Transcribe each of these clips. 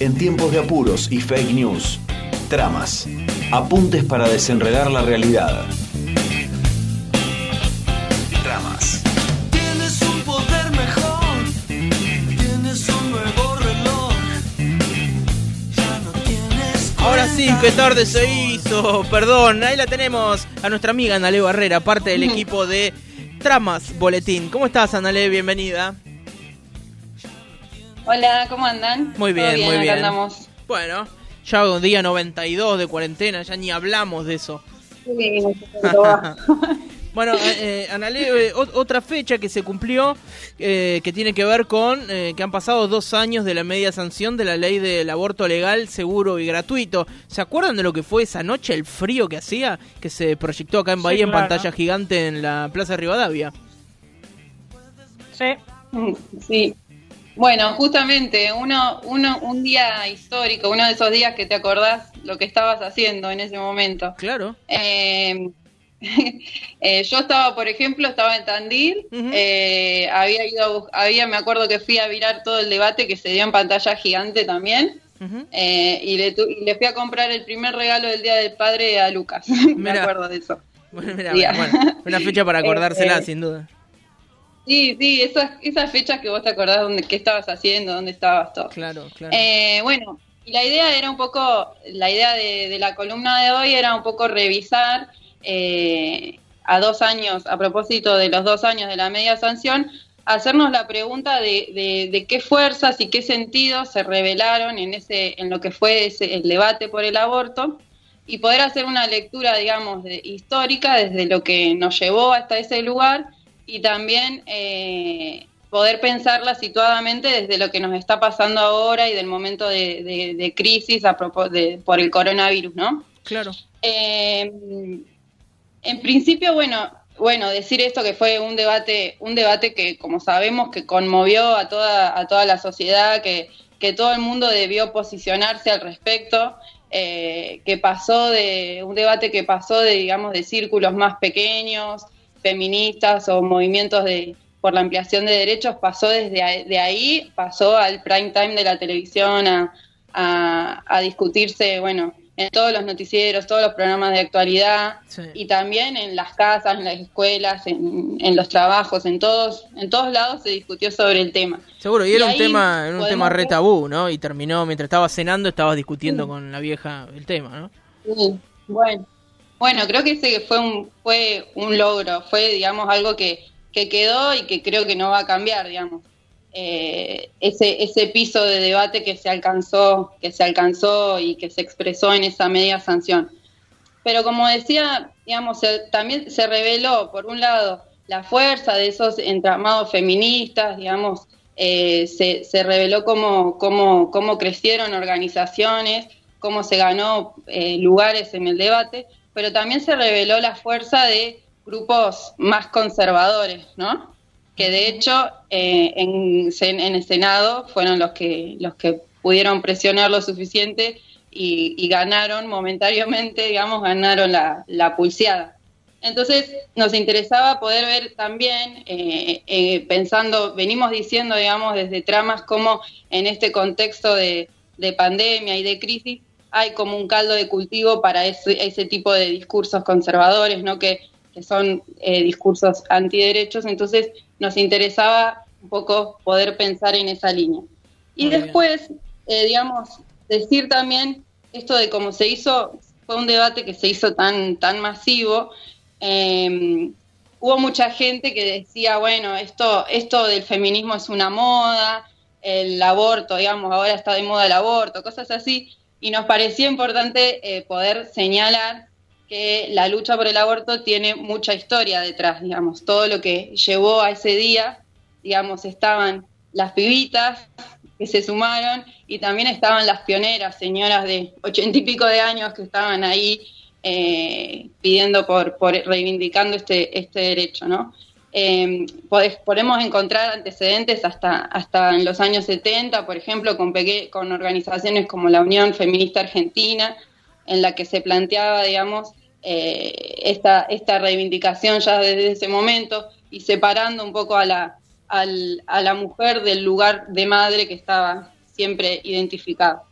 En tiempos de apuros y fake news. Tramas. Apuntes para desenredar la realidad. Tramas. Tienes un poder mejor, tienes un nuevo reloj. Ya no tienes Ahora sí, qué tarde se hizo. Perdón, ahí la tenemos a nuestra amiga Anale Barrera, parte del equipo de Tramas Boletín. ¿Cómo estás, Anale? Bienvenida. Hola, ¿cómo andan? Muy bien, ¿Todo muy acá bien. andamos. Bueno, ya un día 92 de cuarentena, ya ni hablamos de eso. Sí. Bueno, eh, eh, Anale, eh, ot- otra fecha que se cumplió eh, que tiene que ver con eh, que han pasado dos años de la media sanción de la ley del aborto legal, seguro y gratuito. ¿Se acuerdan de lo que fue esa noche, el frío que hacía? Que se proyectó acá en Bahía en claro. pantalla gigante en la Plaza de Rivadavia. Sí. Sí. Bueno, justamente, uno, uno, un día histórico, uno de esos días que te acordás lo que estabas haciendo en ese momento. Claro. Eh, eh, yo estaba, por ejemplo, estaba en Tandil, eh, había ido, había, me acuerdo que fui a mirar todo el debate que se dio en pantalla gigante también, eh, y, le tu- y le fui a comprar el primer regalo del Día del Padre a Lucas, me Mirá. acuerdo de eso. Bueno, mira, Día. bueno, una fecha para acordársela, Eh, eh. sin duda. Sí, sí, esas, esas fechas que vos te acordás dónde, qué estabas haciendo, dónde estabas todo. Claro, claro. Eh, bueno, y la idea era un poco, la idea de, de la columna de hoy era un poco revisar eh, a dos años, a propósito de los dos años de la media sanción, hacernos la pregunta de, de- de qué fuerzas y qué sentidos se revelaron en ese, en lo que fue ese, el debate por el aborto y poder hacer una lectura, digamos, de- histórica desde lo que nos llevó hasta ese lugar y también eh, poder pensarla situadamente desde lo que nos está pasando ahora y del momento de, de- de crisis a de- por el coronavirus, ¿no? Claro. Eh, en principio, bueno, bueno, decir esto que fue un debate, un debate que, como sabemos, que conmovió a toda, a toda la sociedad, que, que todo el mundo debió posicionarse al respecto, eh, que pasó de un debate que pasó de, digamos, de círculos más pequeños, feministas o movimientos de por la ampliación de derechos, pasó desde ahí, de ahí, pasó al prime time de la televisión a, a, a discutirse, bueno, en todos los noticieros, todos los programas de actualidad Sí. y también en las casas, en las escuelas, en, en los trabajos, en todos, en todos lados se discutió sobre el tema. Seguro, y y era un tema, era un podemos tema re tabú, ¿no? Y terminó, mientras estabas cenando, estabas discutiendo con la vieja el tema, ¿no? Sí, bueno. Bueno, creo que ese fue un, fue un logro, fue, digamos, algo que, que quedó y que creo que no va a cambiar, digamos. Eh, ese, ese piso de debate que se alcanzó, que se alcanzó y que se expresó en esa media sanción. Pero como decía, digamos, se- también se reveló, por un lado, la fuerza de esos entramados feministas, digamos, eh, se, se reveló cómo, cómo, cómo crecieron organizaciones, cómo se ganó eh, lugares en el debate, pero también se reveló la fuerza de grupos más conservadores, ¿no? Que de hecho eh, en, en el Senado fueron los que, los que pudieron presionar lo suficiente y, y ganaron momentáneamente, digamos, ganaron la, la pulseada. Entonces nos interesaba poder ver también, eh, eh, pensando, venimos diciendo, digamos, desde tramas como en este contexto de, de pandemia y de crisis, hay como un caldo de cultivo para ese, ese tipo de discursos conservadores, ¿no? Que, que son eh, discursos antiderechos, entonces nos interesaba un poco poder pensar en esa línea. Y Muy después, eh, digamos, decir también esto de cómo se hizo, fue un debate que se hizo tan, tan masivo, eh, hubo mucha gente que decía, bueno, esto, esto del feminismo es una moda, el aborto, digamos, ahora está de moda el aborto, cosas así, y nos parecía importante eh, poder señalar que la lucha por el aborto tiene mucha historia detrás, digamos, todo lo que llevó a ese día, digamos, estaban las pibitas que se sumaron y también estaban las pioneras, señoras de ochenta y pico de años que estaban ahí eh, pidiendo por, por reivindicando este, este derecho, ¿no? Podés- podemos encontrar antecedentes hasta, hasta en los años 70, por ejemplo, con, con organizaciones como la Unión Feminista Argentina, en la que se planteaba, digamos, eh, esta, esta reivindicación ya desde ese momento y separando un poco a la, al- a la mujer del lugar de madre que estaba siempre identificado.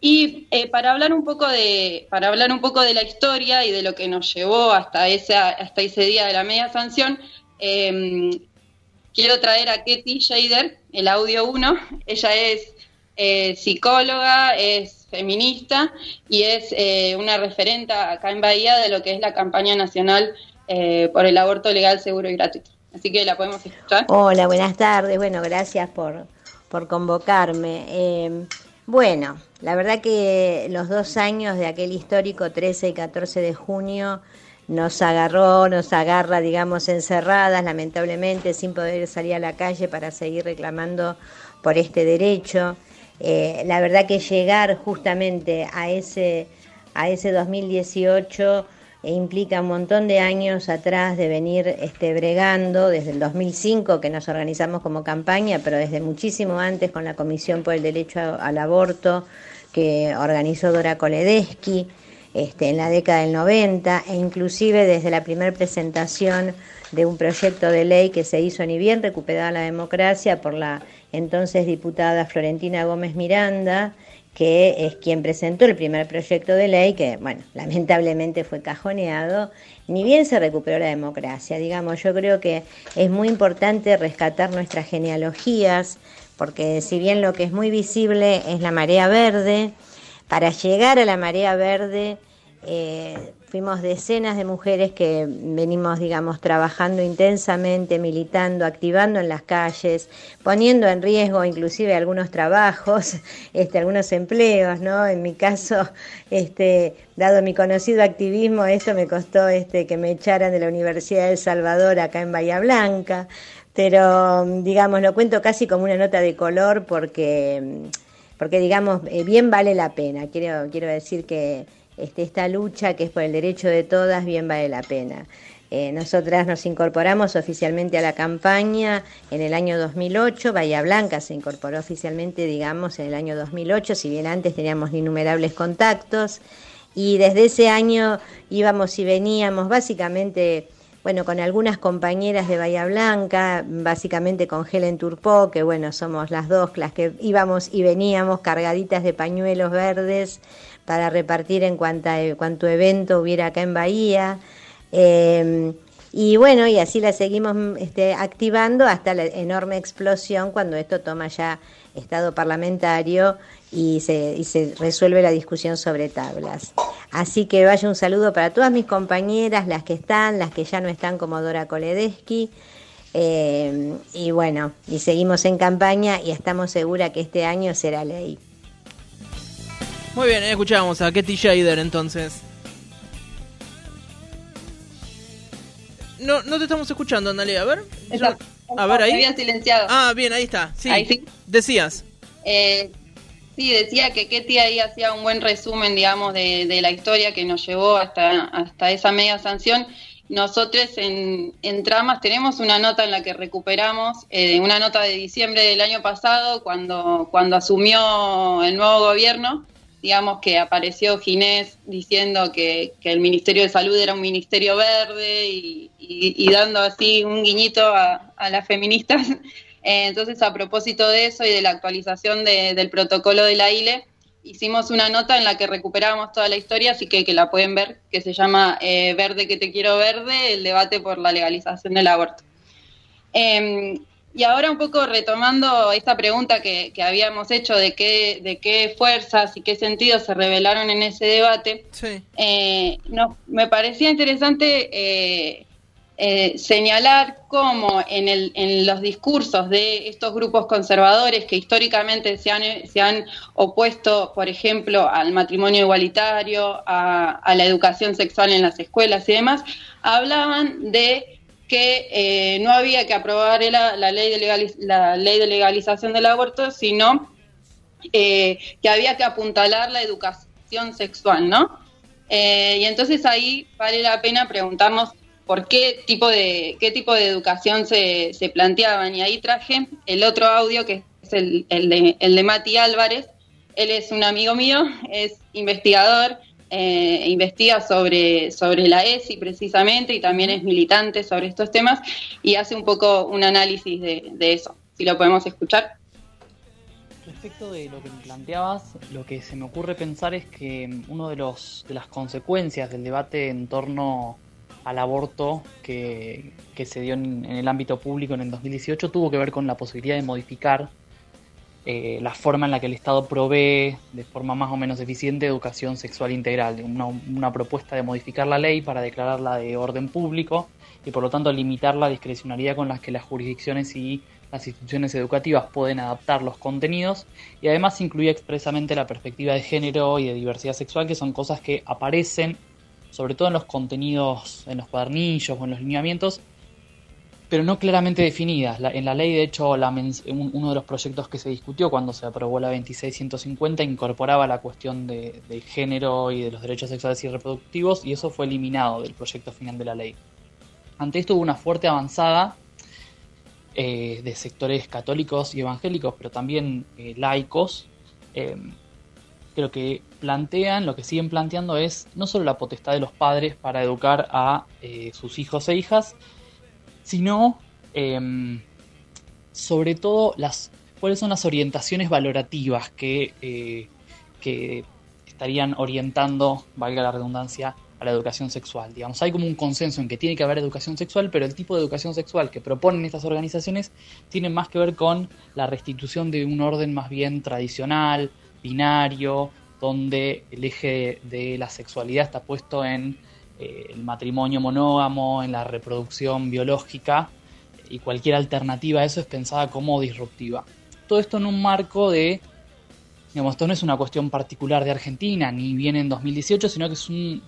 Y eh, para hablar un poco de para hablar un poco de la historia y de lo que nos llevó hasta ese hasta ese día de la media sanción, eh, quiero traer a Ketty Shader, el audio 1. Ella es eh, psicóloga, es feminista y es eh, una referente acá en Bahía de lo que es la campaña nacional eh, por el aborto legal, seguro y gratuito. Así que la podemos escuchar. Hola, buenas tardes. Bueno, gracias por, por convocarme. Eh, bueno, la verdad que los dos años de aquel histórico 13 y 14 de junio nos agarró, nos agarra, digamos, encerradas, lamentablemente, sin poder salir a la calle para seguir reclamando por este derecho. Eh, la verdad que llegar justamente a ese, a ese 2018 e implica un montón de años atrás de venir este, bregando, desde el 2005 que nos organizamos como campaña, pero desde muchísimo antes con la Comisión por el Derecho al Aborto que organizó Dora Koledeschi este, en la década del 90 e inclusive desde la primera presentación de un proyecto de ley que se hizo ni bien recuperada la democracia por la entonces diputada Florentina Gómez Miranda, que es quien presentó el primer proyecto de ley, que, bueno, lamentablemente fue cajoneado, ni bien se recuperó la democracia. Digamos, yo creo que es muy importante rescatar nuestras genealogías, porque si bien lo que es muy visible es la marea verde, para llegar a la marea verde eh, fuimos decenas de mujeres que venimos, digamos, trabajando intensamente, militando, activando en las calles, poniendo en riesgo inclusive algunos trabajos, este, algunos empleos, ¿no? En mi caso, este, dado mi conocido activismo, esto me costó este, que me echaran de la Universidad de Salvador acá en Bahía Blanca, pero digamos, lo cuento casi como una nota de color porque, porque digamos, eh, bien vale la pena. Quiero, quiero decir que este, esta lucha que es por el derecho de todas bien vale la pena. Eh, nosotras nos incorporamos oficialmente a la campaña en el año 2008, Bahía Blanca se incorporó oficialmente, digamos, en el año 2008, si bien antes teníamos innumerables contactos, y desde ese año íbamos y veníamos básicamente, bueno, con algunas compañeras de Bahía Blanca, básicamente con Helen Turpó, que bueno, somos las dos las que íbamos y veníamos cargaditas de pañuelos verdes, para repartir en cuanta, cuanto evento hubiera acá en Bahía. Eh, y bueno, y así la seguimos este, activando hasta la enorme explosión cuando esto toma ya estado parlamentario y se, y se resuelve la discusión sobre tablas. Así que vaya un saludo para todas mis compañeras, las que están, las que ya no están como Dora Koledeschi. Eh, y bueno, y seguimos en campaña y estamos seguras que este año será ley. Muy bien, escuchamos a Ketty Shader entonces. No, no te estamos escuchando, Andale, a ver. Está- a ver ahí. Silenciado. Ah, bien, ahí está. Sí. Ahí sí. Decías. Eh, sí, decía que Ketty ahí hacía un buen resumen, digamos, de, de la historia que nos llevó hasta, hasta esa media sanción. Nosotros en, en Tramas tenemos una nota en la que recuperamos, eh, una nota de diciembre del año pasado, cuando, cuando asumió el nuevo gobierno, digamos que apareció Ginés diciendo que, que el Ministerio de Salud era un ministerio verde y, dando así un guiñito a, a las feministas. Eh, entonces, a propósito de eso y de la actualización de- del protocolo de la ILE, hicimos una nota en la que recuperamos toda la historia, así que que la pueden ver, que se llama eh, Verde que te quiero verde, el debate por la legalización del aborto. Eh, y ahora un poco retomando esta pregunta que, que habíamos hecho de qué, de qué fuerzas y qué sentidos se revelaron en ese debate, Sí. eh, no, me parecía interesante eh, señalar cómo en, el, en los discursos de estos grupos conservadores que históricamente se han, se han opuesto, por ejemplo, al matrimonio igualitario, a, la educación sexual en las escuelas y demás, hablaban de que eh, no había que aprobar la, ley de la ley de legalización del aborto, sino eh, que había que apuntalar la educación sexual, ¿no? Eh, y entonces ahí vale la pena preguntarnos por qué tipo de, qué tipo de educación se, se planteaban. Y ahí traje el otro audio, que es el, el de, el de Mati Álvarez. Él es un amigo mío, es investigador, eh, investiga sobre, sobre la ESI precisamente y también es militante sobre estos temas y hace un poco un análisis de, de eso. Si lo podemos escuchar. Respecto de lo que me planteabas, lo que se me ocurre pensar es que uno de los de las consecuencias del debate en torno al aborto que, que se dio en, el ámbito público en el 2018 tuvo que ver con la posibilidad de modificar eh, la forma en la que el Estado provee de forma más o menos eficiente educación sexual integral, una, una propuesta de modificar la ley para declararla de orden público y por lo tanto limitar la discrecionalidad con las que las jurisdicciones y las instituciones educativas pueden adaptar los contenidos. Y además incluía expresamente la perspectiva de género y de diversidad sexual, que son cosas que aparecen sobre todo en los contenidos, en los cuadernillos o en los lineamientos, pero no claramente definidas. En la ley, de hecho, uno de los proyectos que se discutió cuando se aprobó la 2650 incorporaba la cuestión de, de, género y de los derechos sexuales y reproductivos y eso fue eliminado del proyecto final de la ley. Ante esto hubo una fuerte avanzada eh, de sectores católicos y evangélicos, pero también eh, laicos, eh, que lo que plantean, lo que siguen planteando es no solo la potestad de los padres para educar a eh, sus hijos e hijas, sino eh, sobre todo las cuáles son las orientaciones valorativas que, eh, que estarían orientando, valga la redundancia, a la educación sexual. Digamos, hay como un consenso en que tiene que haber educación sexual, pero el tipo de educación sexual que proponen estas organizaciones tiene más que ver con la restitución de un orden más bien tradicional, binario, donde el eje de la sexualidad está puesto en eh, el matrimonio monógamo, en la reproducción biológica, y cualquier alternativa a eso es pensada como disruptiva. Todo esto en un marco de, digamos, esto no es una cuestión particular de Argentina, ni viene en 2018, sino que es un,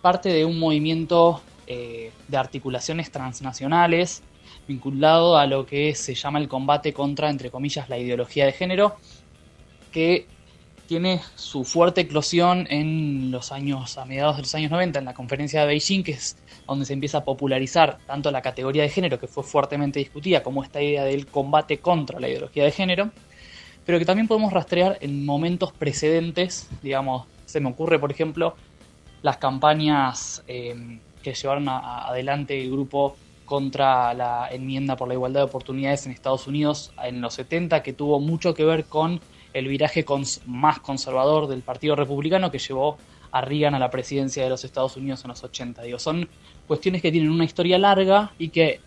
parte de un movimiento eh, de articulaciones transnacionales vinculado a lo que se llama el combate contra, entre comillas, la ideología de género, que tiene su fuerte eclosión en los años, a mediados de los años 90, en la conferencia de Beijing, que es donde se empieza a popularizar tanto la categoría de género, que fue fuertemente discutida, como esta idea del combate contra la ideología de género, pero que también podemos rastrear en momentos precedentes, digamos, se me ocurre, por ejemplo, las campañas eh, que llevaron a, adelante el grupo contra la enmienda por la igualdad de oportunidades en Estados Unidos en los 70, que tuvo mucho que ver con el viraje cons más conservador del Partido Republicano que llevó a Reagan a la presidencia de los Estados Unidos en los 80. Digo, son cuestiones que tienen una historia larga y que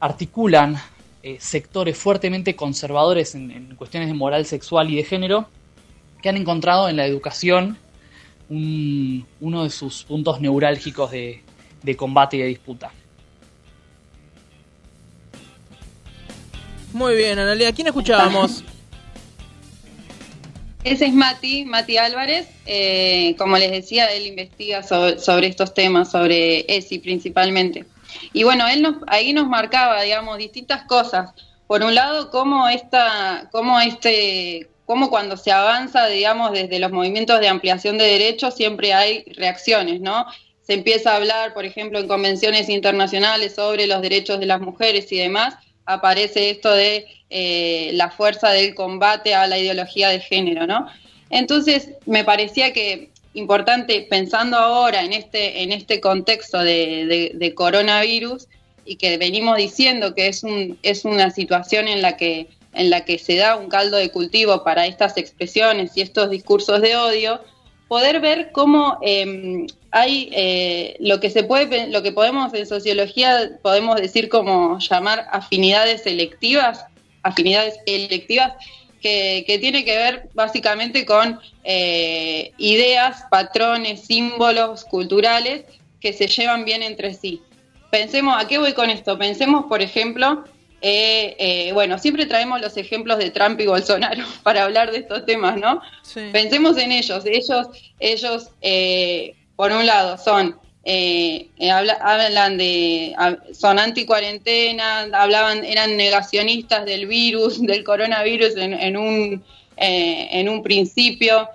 articulan eh, sectores fuertemente conservadores en, en, cuestiones de moral sexual y de género que han encontrado en la educación un, uno de sus puntos neurálgicos de, de combate y de disputa. Muy bien, Analia. ¿A quién escuchábamos? Ese es Mati, Mati Álvarez. Eh, como les decía, él investiga sobre, estos temas, sobre ESI principalmente. Y bueno, él nos, ahí nos marcaba, digamos, distintas cosas. Por un lado, cómo, esta, cómo, este, cómo cuando se avanza, digamos, desde los movimientos de ampliación de derechos, siempre hay reacciones, ¿no? Se empieza a hablar, por ejemplo, en convenciones internacionales sobre los derechos de las mujeres y demás, aparece esto de eh, la fuerza del combate a la ideología de género, ¿no? Entonces, me parecía que importante, pensando ahora en este, en este contexto de, coronavirus, y que venimos diciendo que es, un, es una situación en la, que, en la que se da un caldo de cultivo para estas expresiones y estos discursos de odio, poder ver cómo eh, hay eh, lo que se puede, lo que podemos en sociología podemos decir como llamar afinidades selectivas, afinidades electivas, que, que tiene que ver básicamente con eh, ideas, patrones, símbolos culturales que se llevan bien entre sí. Pensemos, ¿a qué voy con esto? Pensemos, por ejemplo, eh, eh, bueno, siempre traemos los ejemplos de Trump y Bolsonaro para hablar de estos temas, ¿no? Sí. Pensemos en ellos. Ellos, ellos eh, por un lado, son habla, hablan de son anticuarentena, hablaban, eran negacionistas del virus, del coronavirus en, en un en un principio,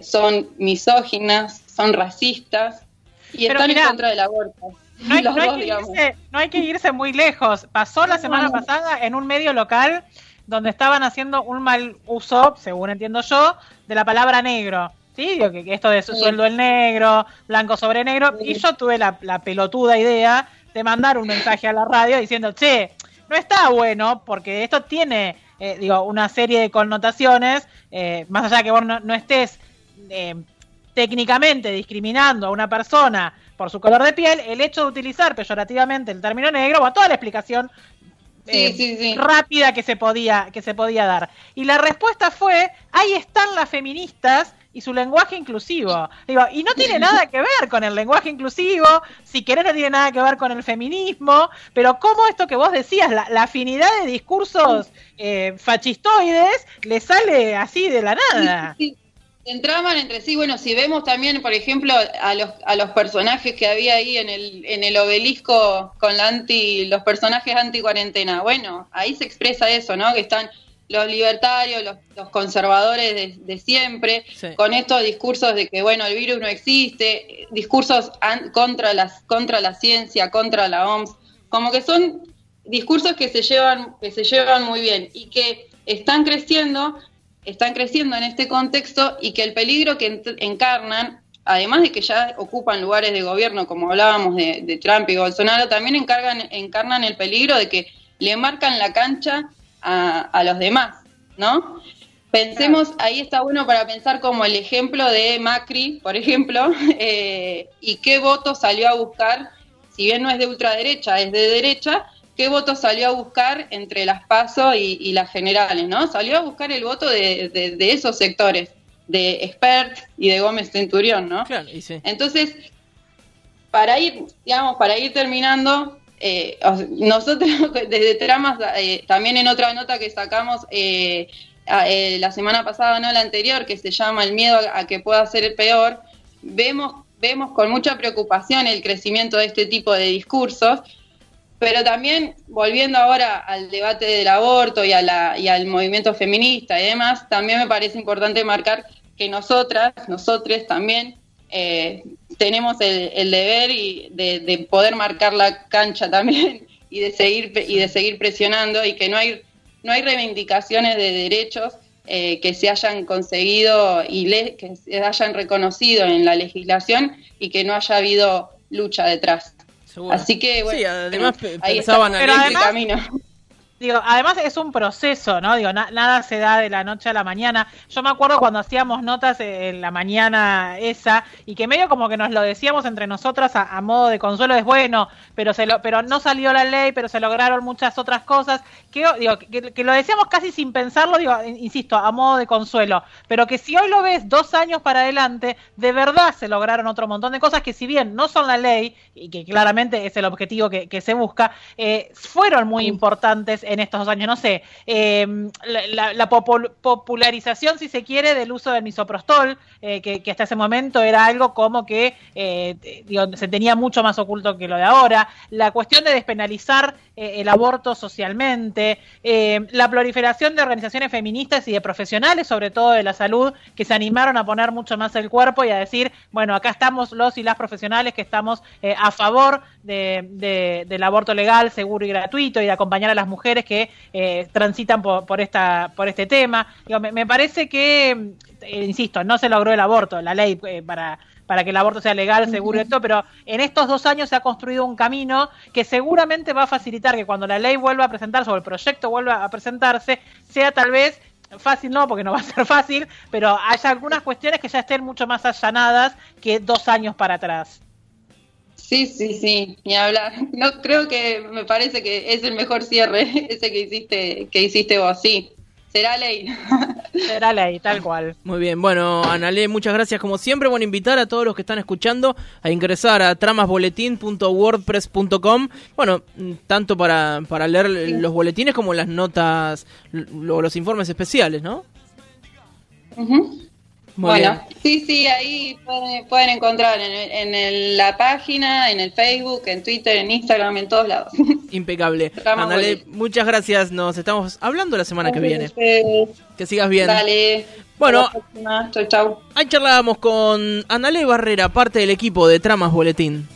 son misóginas, son racistas y Pero están mirá, en contra del aborto. No hay, no, hay dos, irse, no hay, que irse, muy lejos. Pasó la semana pasada en un medio local donde estaban haciendo un mal uso, según entiendo yo, de la palabra negro. Que esto de su sí. sueldo el negro, blanco sobre negro. Sí. Y yo tuve la, la, pelotuda idea de mandar un mensaje a la radio diciendo, che, no está bueno porque esto tiene eh, digo, una serie de connotaciones, eh, más allá de que vos no, no estés eh, técnicamente discriminando a una persona por su color de piel, el hecho de utilizar peyorativamente el término negro, bueno, toda la explicación Sí, eh, sí, sí. rápida que se podía que se podía dar. Y la respuesta fue, ahí están las feministas y su lenguaje inclusivo. Digo, y no tiene nada que ver con el lenguaje inclusivo, si querés no tiene nada que ver con el feminismo, pero cómo esto que vos decías, la, la afinidad de discursos eh, fascistoides le sale así de la nada. Sí, entraban entre sí. Bueno, si vemos también, por ejemplo, a los, a los personajes que había ahí en el, en el obelisco con la anti, los personajes anti-cuarentena, bueno, ahí se expresa eso, ¿no? Que están los libertarios, los, los conservadores de, de siempre, Sí. con estos discursos de que, bueno, el virus no existe, discursos an- contra, las, contra la ciencia, contra la OMS, como que son discursos que se llevan, que se llevan muy bien y que están creciendo, están creciendo en este contexto y que el peligro que encarnan, además de que ya ocupan lugares de gobierno, como hablábamos de, de Trump y Bolsonaro, también encargan, encarnan el peligro de que le marcan la cancha a, a los demás, ¿no? Pensemos, ahí está bueno para pensar como el ejemplo de Macri, por ejemplo, eh, y qué voto salió a buscar, si bien no es de ultraderecha, es de derecha, qué voto salió a buscar entre las PASO y, y las generales, ¿no? Salió a buscar el voto de, de- de esos sectores, de Expert y de Gómez Centurión, ¿no? Claro, y sí. Entonces, para ir, digamos, para ir terminando, eh, nosotros desde Tramas, eh, también en otra nota que sacamos eh, eh, la semana pasada, no la anterior, que se llama El miedo a, a que pueda ser peor, vemos, vemos con mucha preocupación el crecimiento de este tipo de discursos, pero también volviendo ahora al debate del aborto y, a la, y al movimiento feminista y demás, también me parece importante marcar que nosotras, nosotres también, eh, tenemos el, el deber y de, de poder marcar la cancha también y de seguir y de seguir presionando y que no hay no hay reivindicaciones de derechos eh, que se hayan conseguido y le- que se hayan reconocido en la legislación y que no haya habido lucha detrás. Seguro. Así que bueno, Sí, además pe- ahí pensaban Pero el además- camino. Digo, además es un proceso, ¿no? Digo, na- nada se da de la noche a la mañana. Yo me acuerdo cuando hacíamos notas en la mañana esa y que medio como que nos lo decíamos entre nosotras a, a modo de consuelo es bueno, pero se lo, pero no salió la ley, pero se lograron muchas otras cosas que digo que, que lo decíamos casi sin pensarlo, digo, insisto, a modo de consuelo, pero que si hoy lo ves dos años para adelante, de verdad se lograron otro montón de cosas que si bien no son la ley y que claramente es el objetivo que, que se busca, eh, fueron muy importantes en estos dos años. No sé, eh, la, la- la popul- popularización, si se quiere, del uso del misoprostol, eh, que, hasta ese momento era algo como que eh, digo, se tenía mucho más oculto que lo de ahora. La cuestión de despenalizar eh, el aborto socialmente, eh, la proliferación de organizaciones feministas y de profesionales, sobre todo de la salud, que se animaron a poner mucho más el cuerpo y a decir, bueno, acá estamos los y las profesionales que estamos a favor de, de- del aborto legal, seguro y gratuito y de acompañar a las mujeres que eh, transitan por, por, esta, por este tema. Digo, me, me parece que, eh, insisto, no se logró el aborto, la ley eh, para para que el aborto sea legal, seguro y todo, pero en estos dos años se ha construido un camino que seguramente va a facilitar que cuando la ley vuelva a presentarse o el proyecto vuelva a presentarse, sea tal vez fácil no, porque no va a ser fácil, pero haya algunas cuestiones que ya estén mucho más allanadas que dos años para atrás. Sí, sí, sí, ni hablar. No creo que me parece que es el mejor cierre ese que hiciste que hiciste vos, sí. Será ley. Será ley, tal cual. Muy bien, bueno, Analé, muchas gracias como siempre. Bueno, invitar a todos los que están escuchando a ingresar a tramasboletín.wordpress.com. Bueno, mm, tanto para, para leer los boletines como las notas, lo- los informes especiales, ¿no? Muy bueno, bien. sí, sí, ahí pueden, pueden encontrar en, en el- la página, en el Facebook, en Twitter, en Instagram, en todos lados. Impecable. Boletín. muchas gracias. Nos estamos hablando la semana que viene. Que sigas bien. Dale. Bueno. Chau, chau. Ahí charlábamos con Analé Barrera, parte del equipo de Tramas Boletín.